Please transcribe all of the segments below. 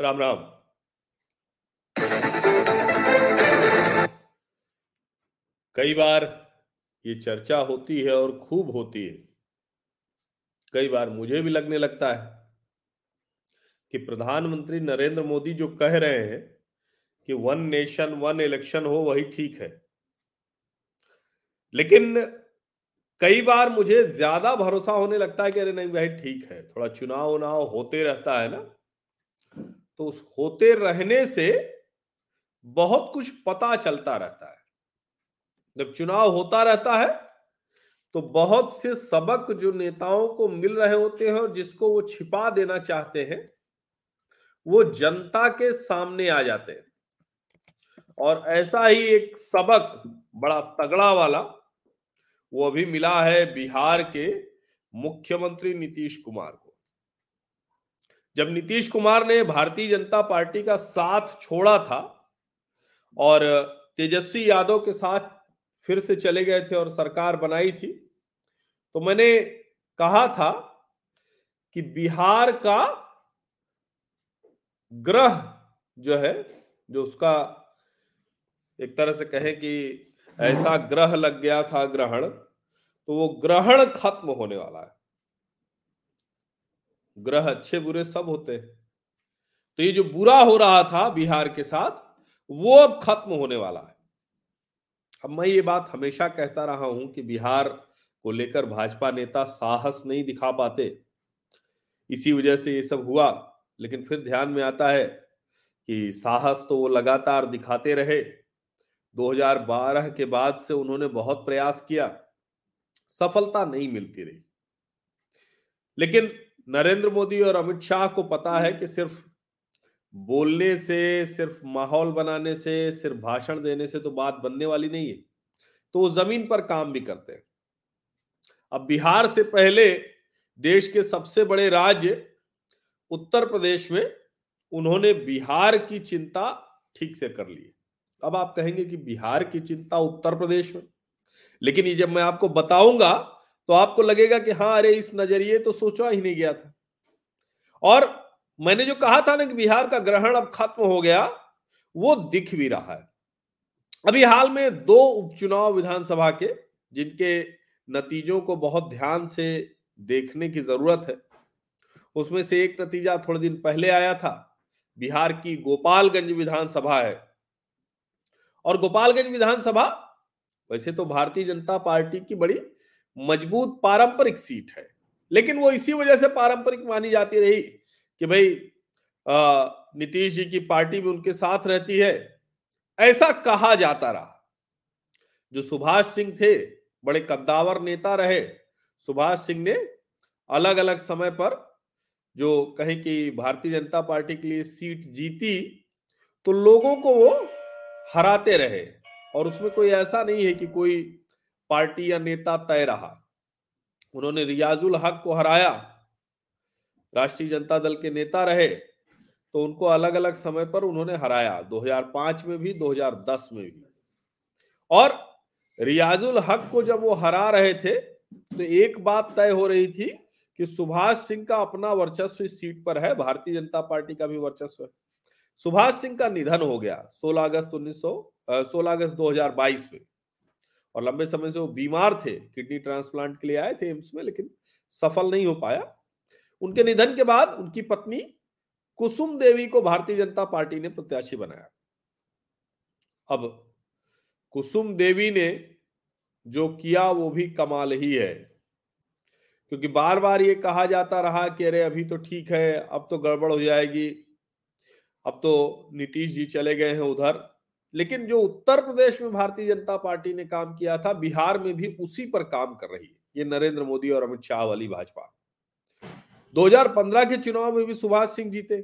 राम राम। कई बार ये चर्चा होती है और खूब होती है। कई बार मुझे भी लगने लगता है कि प्रधानमंत्री नरेंद्र मोदी जो कह रहे हैं कि वन नेशन, वन इलेक्शन हो, वही ठीक है। लेकिन कई बार मुझे ज़्यादा भरोसा होने लगता है कि अरे नहीं भाई, ठीक है, थोड़ा चुनाव उनाव होते रहता है ना तो उस होते रहने से बहुत कुछ पता चलता रहता है। जब चुनाव होता रहता है तो बहुत से सबक जो नेताओं को मिल रहे होते हैं और जिसको वो छिपा देना चाहते हैं, वो जनता के सामने आ जाते हैं। और ऐसा ही एक सबक, बड़ा तगड़ा वाला, वो अभी मिला है बिहार के मुख्यमंत्री नीतीश कुमार को। जब नीतीश कुमार ने भारतीय जनता पार्टी का साथ छोड़ा था और तेजस्वी यादव के साथ फिर से चले गए थे और सरकार बनाई थी तो मैंने कहा था कि बिहार का ग्रह जो है, जो उसका एक तरह से कहें कि ऐसा ग्रह लग गया था ग्रहण तो वो ग्रहण खत्म होने वाला है। ग्रह अच्छे बुरे सब होते हैं। तो ये जो बुरा हो रहा था बिहार के साथ, वो अब खत्म होने वाला है। अब मैं ये बात हमेशा कहता रहा हूँ कि बिहार को लेकर भाजपा नेता साहस नहीं दिखा पाते। इसी वजह से ये सब हुआ, लेकिन फिर ध्यान में आता है कि साहस तो वो लगातार दिखाते रहे। 2012 के बाद से उन्होंने बहुत प्रयास किया, सफलता नहीं मिलती रही। लेकिन नरेंद्र मोदी और अमित शाह को पता है कि सिर्फ़ बोलने से, सिर्फ़ माहौल बनाने से, सिर्फ़ भाषण देने से तो बात बनने वाली नहीं है। तो वो ज़मीन पर काम भी करते हैं। अब बिहार से पहले देश के सबसे बड़े राज्य उत्तर प्रदेश में उन्होंने बिहार की चिंता ठीक से कर ली अब आप कहेंगे कि बिहार की चिंता उत्तर प्रदेश में? लेकिन ये जब मैं आपको बताऊँगा तो आपको लगेगा कि हाँ अरे इस नज़रिए तो सोचा ही नहीं गया था। और मैंने जो कहा था ना कि बिहार का ग्रहण अब खत्म हो गया, वो दिख भी रहा है। अभी हाल में दो उपचुनाव विधानसभा के, जिनके नतीजों को बहुत ध्यान से देखने की ज़रूरत है, उसमें से एक नतीजा थोड़े दिन पहले आया था। बिहार की गोपालगंज विधानसभा है। और गोपालगंज विधानसभा, वैसे तो भारतीय जनता पार्टी की बड़ी मज़बूत पारंपरिक सीट है। लेकिन वो इसी वजह से पारंपरिक मानी जाती रही कि भाई नीतीश जी की पार्टी भी उनके साथ रहती है। ऐसा कहा जाता रहा। जो सुभाष सिंह थे, बड़े कद्दावर नेता रहे। सुभाष सिंह ने अलग अलग समय पर जो कहें कि भारतीय जनता पार्टी के लिए सीट जीती तो लोगों को वो हराते रहे। और उसमें कोई ऐसा नहीं है कि कोई पार्टी या नेता तय रहा। उन्होंने रियाजुल हक को हराया। राष्ट्रीय जनता दल के नेता रहे तो उनको अलग अलग समय पर उन्होंने हराया 2005 में भी 2010 में भी। और रियाजुल हक को जब वो हरा रहे थे तो एक बात तय हो रही थी कि सुभाष सिंह का अपना वर्चस्व इस सीट पर है, भारतीय जनता पार्टी का भी वर्चस्व है। सुभाष सिंह का निधन हो गया 16 अगस्त उन्नीस सोलह अगस्त 2022 में। और लंबे समय से वो बीमार थे किडनी ट्रांसप्लांट के लिए आए थे एम्स में लेकिन सफल नहीं हो पाया। उनके निधन के बाद उनकी पत्नी कुसुम देवी को भारतीय जनता पार्टी ने प्रत्याशी बनाया। अब कुसुम देवी ने जो किया वो भी कमाल ही है क्योंकि बार बार ये कहा जाता रहा कि अरे अभी तो ठीक है अब तो गड़बड़ हो जाएगी। अब तो नीतीश जी चले गए हैं उधर। लेकिन जो उत्तर प्रदेश में भारतीय जनता पार्टी ने काम किया था, बिहार में भी उसी पर काम कर रही है, ये नरेंद्र मोदी और अमित शाह वाली भाजपा। 2015 के चुनाव में भी सुभाष सिंह जीते,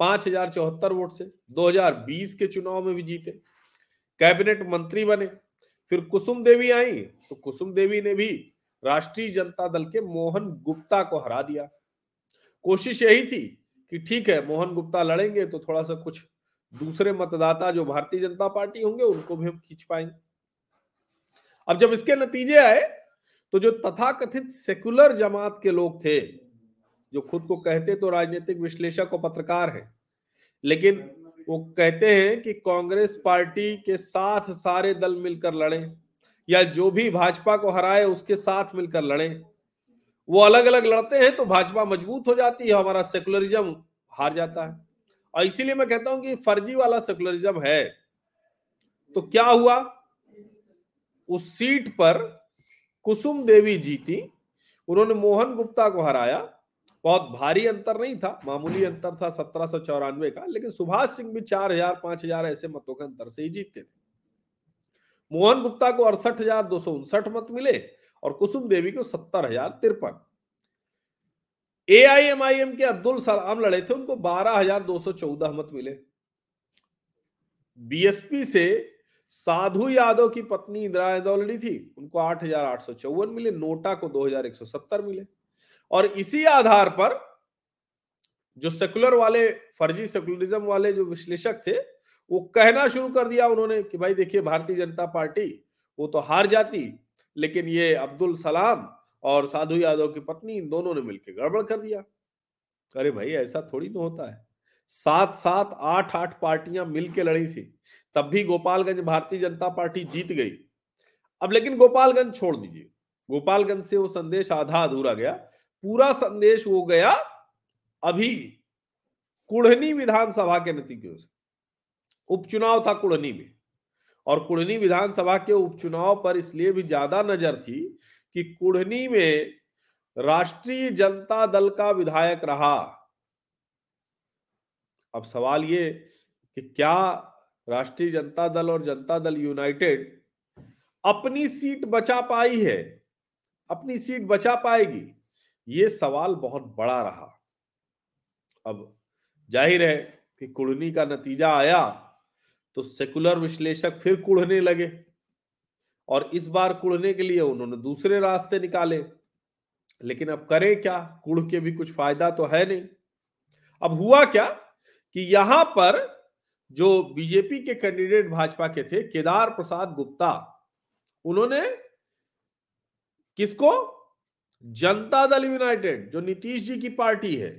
पाँच हज़ार चौहत्तर वोट से 2020 के चुनाव में भी जीते, कैबिनेट मंत्री बने, फिर कुसुम देवी आई तो कुसुम देवी ने भी राष्ट्रीय जनता दल के मोहन गुप्ता को हरा दिया। कोशिश यही थी कि ठीक है, मोहन गुप्ता लड़ेंगे तो थोड़ा सा कुछ दूसरे मतदाता जो भारतीय जनता पार्टी होंगे, उनको भी हम खींच पाएँगे। अब जब इसके नतीजे आए तो जो तथाकथित सेकुलर जमात के लोग थे, जो खुद को कहते तो राजनीतिक विश्लेषक और पत्रकार हैं, लेकिन वो कहते हैं कि कांग्रेस पार्टी के साथ सारे दल मिलकर लड़े, या जो भी भाजपा को हराए, उसके साथ मिलकर लड़े। वो अलग अलग लड़ते हैं तो भाजपा मज़बूत हो जाती है, हमारा सेकुलरिज्म हार जाता है। और इसीलिए मैं कहता हूँ कि फर्जी वाला सेकुलरिज्म है। तो क्या हुआ? उस सीट पर कुसुम देवी जीती, उन्होंने मोहन गुप्ता को हराया। बहुत भारी अंतर नहीं था, मामूली अंतर था, सत्रह सौ चौरानवे का, लेकिन सुभाष सिंह भी चार हज़ार, पाँच हज़ार ऐसे मतों के अंतर से ही जीतते थे। मोहन गुप्ता को अड़सठ हज़ार दो सौ उनसठ मत मिले और कुसुम देवी को सत्तर हज़ार तिरपन। एआईएमआईएम के अब्दुल सलाम लड़े थे, उनको बारह हज़ार दो सौ चौदह मत मिले। बीएसपी से साधु यादव की पत्नी इंदिरा यादव लड़ी थी, उनको आठ हज़ार आठ सौ चौवन मिले, नोटा को दो हज़ार एक सौ सत्तर मिले। और इसी आधार पर जो सेकुलर वाले, फर्जी सेकुलरिज्म वाले जो विश्लेषक थे, वो कहना शुरू कर दिया उन्होंने कि भाई देखिए, भारतीय जनता पार्टी, वो तो हार जाती, लेकिन ये अब्दुल सलाम और साधु यादव की पत्नी, इन दोनों ने मिलकर गड़बड़ कर दिया। अरे भाई, ऐसा थोड़ी ना होता है। सात सात आठ आठ पार्टियाँ मिलके लड़ी थी, तब भी गोपालगंज भारतीय जनता पार्टी जीत गई। अब लेकिन गोपालगंज छोड़ दीजिए। गोपालगंज से वो संदेश आधा अधूरा गया। पूरा संदेश वो गया अभी कुढ़नी विधानसभा के नतीजों से। उपचुनाव था कुढ़नी में। और कुढ़नी विधानसभा के उपचुनाव पर इसलिए भी ज़्यादा नज़र थी कि कुढ़नी में राष्ट्रीय जनता दल का विधायक रहा। अब सवाल ये कि क्या राष्ट्रीय जनता दल और जनता दल यूनाइटेड अपनी सीट बचा पाई है? अपनी सीट बचा पाएगी? ये सवाल बहुत बड़ा रहा। अब ज़ाहिर है कि कुड़नी का नतीजा आया तो सेकुलर विश्लेषक फिर कुढ़ने लगे। और इस बार कुड़ने के लिए उन्होंने दूसरे रास्ते निकाले। लेकिन अब करें क्या? कुड़ के भी कुछ फ़ायदा तो है नहीं। अब हुआ क्या कि यहाँ पर जो बीजेपी के कैंडिडेट भाजपा के थे, केदार प्रसाद गुप्ता, उन्होंने किसको? जनता दल यूनाइटेड, जो नीतीश जी की पार्टी है,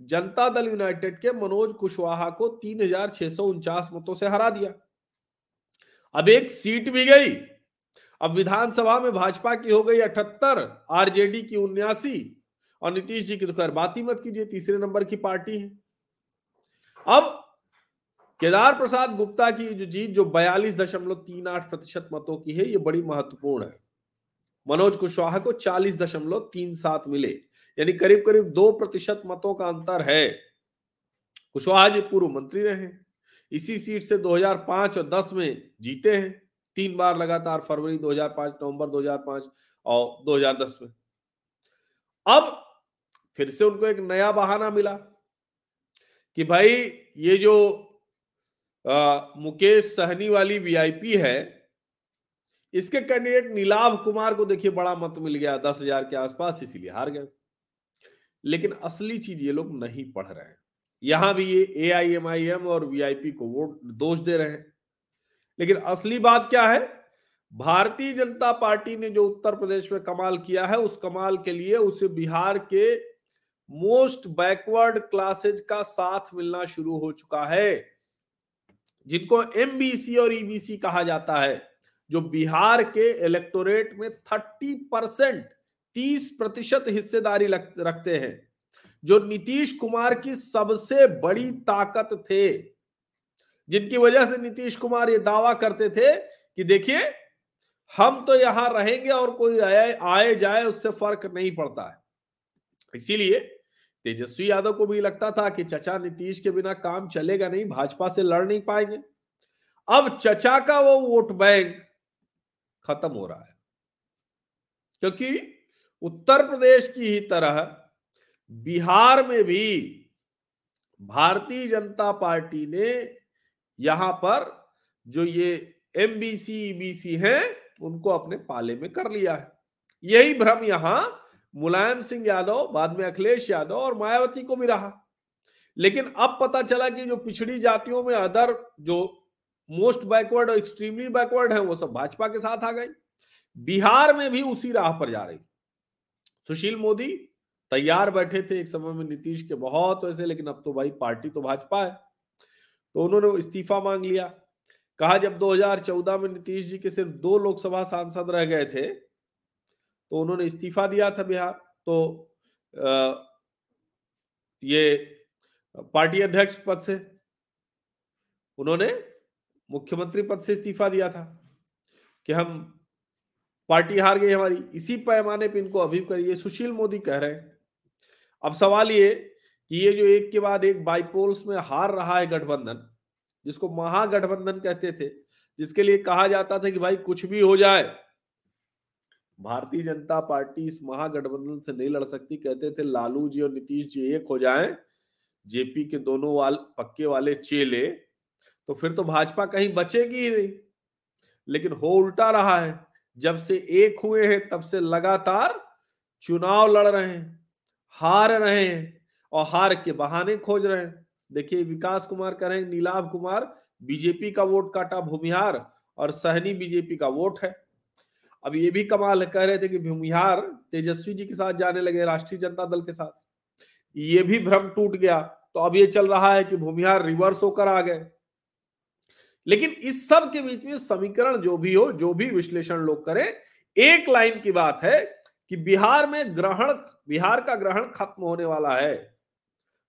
जनता दल यूनाइटेड के मनोज कुशवाहा को तीन हज़ार छह सौ उनचास मतों से हरा दिया। अब एक सीट भी गई अब विधानसभा में भाजपा की हो गई अठहत्तर, आरजेडी की उन्यासी और नीतीश जी की तो खैर बात ही मत कीजिए, तीसरे नंबर की पार्टी है। अब केदार प्रसाद गुप्ता की जो जीत, जो बयालीस दशमलव तीन आठ प्रतिशत मतों की है, ये बड़ी महत्वपूर्ण है। मनोज कुशवाहा को चालीस दशमलव तीन सात मिले, यानी करीब करीब दो प्रतिशत मतों का अंतर है। कुशवाहा जी पूर्व मंत्री रहे इसी सीट से 2005 और 10 में जीते हैं। तीन बार लगातार फरवरी 2005 नवंबर 2005 और 2010 में। अब फिर से उनको एक नया बहाना मिला कि भाई ये जो आ, मुकेश सहनी वाली वीआईपी है इसके कैंडिडेट नीलाभ कुमार को देखिए बड़ा मत मिल गया दस हज़ार के आसपास इसीलिए हार गए। लेकिन असली चीज़ ये लोग नहीं पढ़ रहे हैं। यहाँ भी ये ए आई एम आई एम और वीआईपी को वोट दोष दे रहे हैं। लेकिन असली बात क्या है? भारतीय जनता पार्टी ने जो उत्तर प्रदेश में कमाल किया है, उस कमाल के लिए उसे बिहार के मोस्ट बैकवर्ड क्लासेज का साथ मिलना शुरू हो चुका है। जिनको एमबीसी और ईबीसी कहा जाता है, जो बिहार के इलेक्टोरेट में थर्टी परसेंट तीस प्रतिशत हिस्सेदारी रखते हैं। जो नीतीश कुमार की सबसे बड़ी ताकत थे जिनकी वजह से नीतीश कुमार ये दावा करते थे कि देखिए हम तो यहाँ रहेंगे और कोई आए, आए जाए उससे फ़र्क नहीं पड़ता है। इसीलिए तेजस्वी यादव को भी लगता था कि चचा नीतीश के बिना काम चलेगा नहीं भाजपा से लड़ नहीं पाएँगे। अब चचा का वो वोट बैंक खत्म हो रहा है। क्योंकि उत्तर प्रदेश की ही तरह बिहार में भी भारतीय जनता पार्टी ने यहाँ पर जो ये एमबीसी ईबीसी हैं, उनको अपने पाले में कर लिया है। यही भ्रम यहाँ मुलायम सिंह यादव, बाद में अखिलेश यादव और मायावती को भी रहा। लेकिन अब पता चला कि जो पिछड़ी जातियों में अदर जो मोस्ट बैकवर्ड और एक्सट्रीमली बैकवर्ड है, वो सब भाजपा के साथ आ गए। बिहार में भी उसी राह पर जा रही। सुशील मोदी तैयार बैठे थे एक समय में नीतीश के बहुत वैसे लेकिन अब तो भाई पार्टी तो भाजपा है। तो उन्होंने इस्तीफा मांग लिया। कहा जब 2014 में नीतीश जी के सिर्फ़ दो लोकसभा सांसद रह गए थे तो उन्होंने इस्तीफा दिया था बिहार। तो आ, ये पार्टी अध्यक्ष पद से उन्होंने मुख्यमंत्री पद से इस्तीफा दिया था कि हम पार्टी हार गई हमारी। इसी पैमाने पे इनको अभी करिए। सुशील मोदी कह रहे हैं। अब सवाल ये कि ये जो एक के बाद एक बाइपोल्स में हार रहा है गठबंधन, जिसको महागठबंधन कहते थे, जिसके लिए कहा जाता था कि भाई कुछ भी हो जाए। भारतीय जनता पार्टी इस महागठबंधन से नहीं लड़ सकती, कहते थे लालू जी और नीतीश जी एक हो जाएँ, जेपी के दोनों वाल, पक्के वाले चेले तो फिर तो भाजपा कहीं बचेगी ही नहीं। लेकिन हो उल्टा रहा है, जब से एक हुए हैं, तब से लगातार चुनाव लड़ रहे हैं, हार रहे हैं। और हार के बहाने खोज रहे हैं। देखिए, विकास कुमार कह रहे हैं, नीलाभ कुमार, बीजेपी का वोट काटा भूमिहार और सहनी बीजेपी का वोट है। अब ये भी कमाल कह रहे थे कि भूमिहार तेजस्वी जी के साथ जाने लगे, राष्ट्रीय जनता दल के साथ। ये भी भ्रम टूट गया। तो अब ये चल रहा है कि भूमिहार रिवर्स होकर आ गए। लेकिन इस सब के बीच में समीकरण जो भी हो, जो भी विश्लेषण लोग करें, एक लाइन की बात है कि बिहार में ग्रहण, बिहार का ग्रहण खत्म होने वाला है।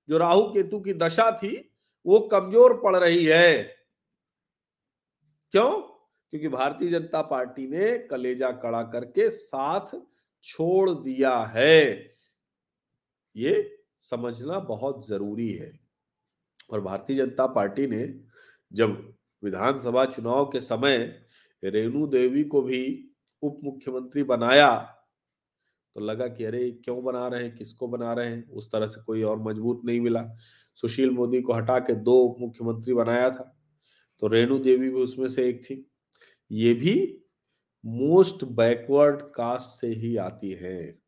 जो राहु केतु की दशा थी, वो कमज़ोर पड़ रही है। क्यों? क्योंकि भारतीय जनता पार्टी ने कलेजा कड़ा करके साथ छोड़ दिया है। ये समझना बहुत ज़रूरी है। और भारतीय जनता पार्टी ने जब विधानसभा चुनाव के समय रेणु देवी को भी उप मुख्यमंत्री बनाया तो लगा कि, अरे, क्यों बना रहे हैं? किसको बना रहे हैं? उस तरह से कोई और मज़बूत नहीं मिला। सुशील मोदी को हटा के दो मुख्यमंत्री बनाया था। तो रेणु देवी भी उसमें से एक थी। ये भी मोस्ट बैकवर्ड कास्ट से ही आती है।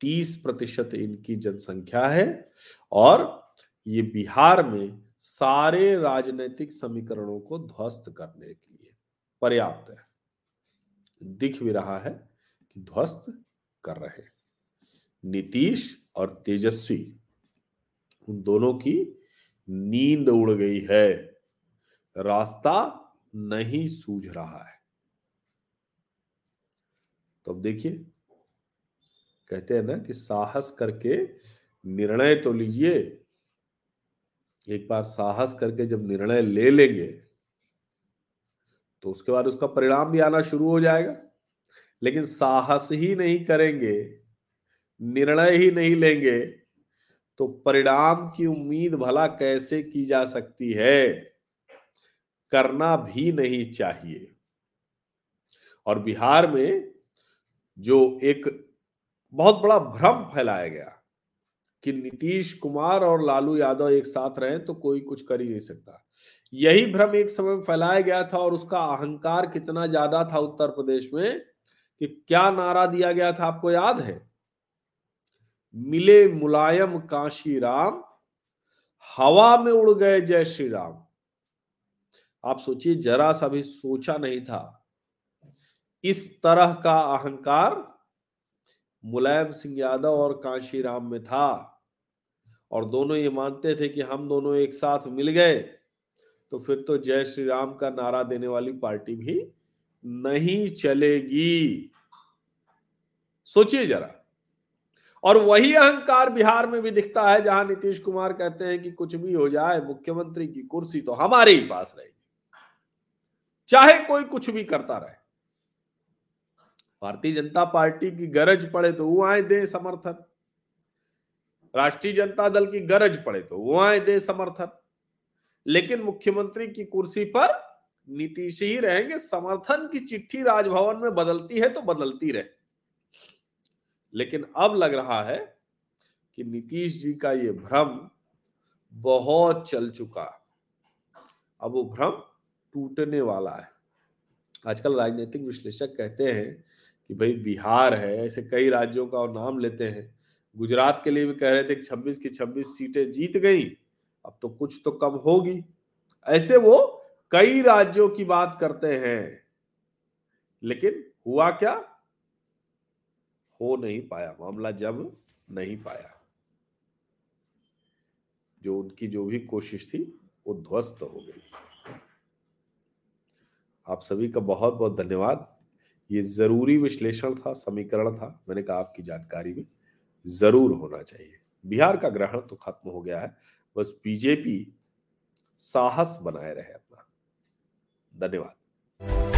तीस प्रतिशत इनकी जनसंख्या है और ये बिहार में सारे राजनीतिक समीकरणों को ध्वस्त करने के लिए पर्याप्त है। दिख भी रहा है कि ध्वस्त कर रहे हैं। नीतीश और तेजस्वी, उन दोनों की नींद उड़ गई है। रास्ता नहीं सूझ रहा है। तो अब देखिए, कहते हैं ना कि साहस करके निर्णय तो लीजिए, एक बार साहस करके जब निर्णय ले लेंगे तो उसके बाद उसका परिणाम भी आना शुरू हो जाएगा। लेकिन साहस ही नहीं करेंगे, निर्णय ही नहीं लेंगे तो परिणाम की उम्मीद भला कैसे की जा सकती है? करना भी नहीं चाहिए। और बिहार में जो एक बहुत बड़ा भ्रम फैलाया गया कि नीतीश कुमार और लालू यादव एक साथ रहे तो कोई कुछ कर ही नहीं सकता। यही भ्रम एक समय फैलाया गया था और उसका अहंकार कितना ज़्यादा था उत्तर प्रदेश में कि क्या नारा दिया गया था आपको याद है? मिले मुलायम काशी राम, हवा में उड़ गए जय श्री राम। आप सोचिए, जरा सा भी सोचा नहीं था। इस तरह का अहंकार मुलायम सिंह यादव और काशी राम में था। और दोनों ये मानते थे कि हम दोनों एक साथ मिल गए तो फिर तो जय श्री राम का नारा देने वाली पार्टी भी नहीं चलेगी। सोचिए जरा। और वही अहंकार बिहार में भी दिखता है, जहाँ नीतीश कुमार कहते हैं कि कुछ भी हो जाए, मुख्यमंत्री की कुर्सी तो हमारे ही पास रहेगी। चाहे कोई कुछ भी करता रहे। भारतीय जनता पार्टी की गरज पड़े तो वो आए दे समर्थन। राष्ट्रीय जनता दल की गरज पड़े तो वो आए दे समर्थन। लेकिन मुख्यमंत्री की कुर्सी पर नीतीश ही रहेंगे, समर्थन की चिट्ठी राजभवन में बदलती है तो बदलती रहे। लेकिन अब लग रहा है कि नीतीश जी का ये भ्रम बहुत चल चुका अब वो भ्रम टूटने वाला है। आजकल राजनीतिक विश्लेषक कहते हैं कि भाई बिहार है, ऐसे कई राज्यों का और नाम लेते हैं। गुजरात के लिए भी कह रहे थे 26 की 26 सीटें जीत गई, अब तो कुछ तो कम होगी। ऐसे वो कई राज्यों की बात करते हैं, लेकिन हुआ क्या? हो नहीं पाया, मामला जब नहीं पाया। जो उनकी जो भी कोशिश थी, वो ध्वस्त हो गई। आप सभी का बहुत बहुत धन्यवाद। ये ज़रूरी विश्लेषण था, समीकरण था, मैंने कहा आपकी जानकारी में ज़रूर होना चाहिए। बिहार का ग्रहण तो खत्म हो गया है, बस बीजेपी साहस बनाए रहे धन्यवाद।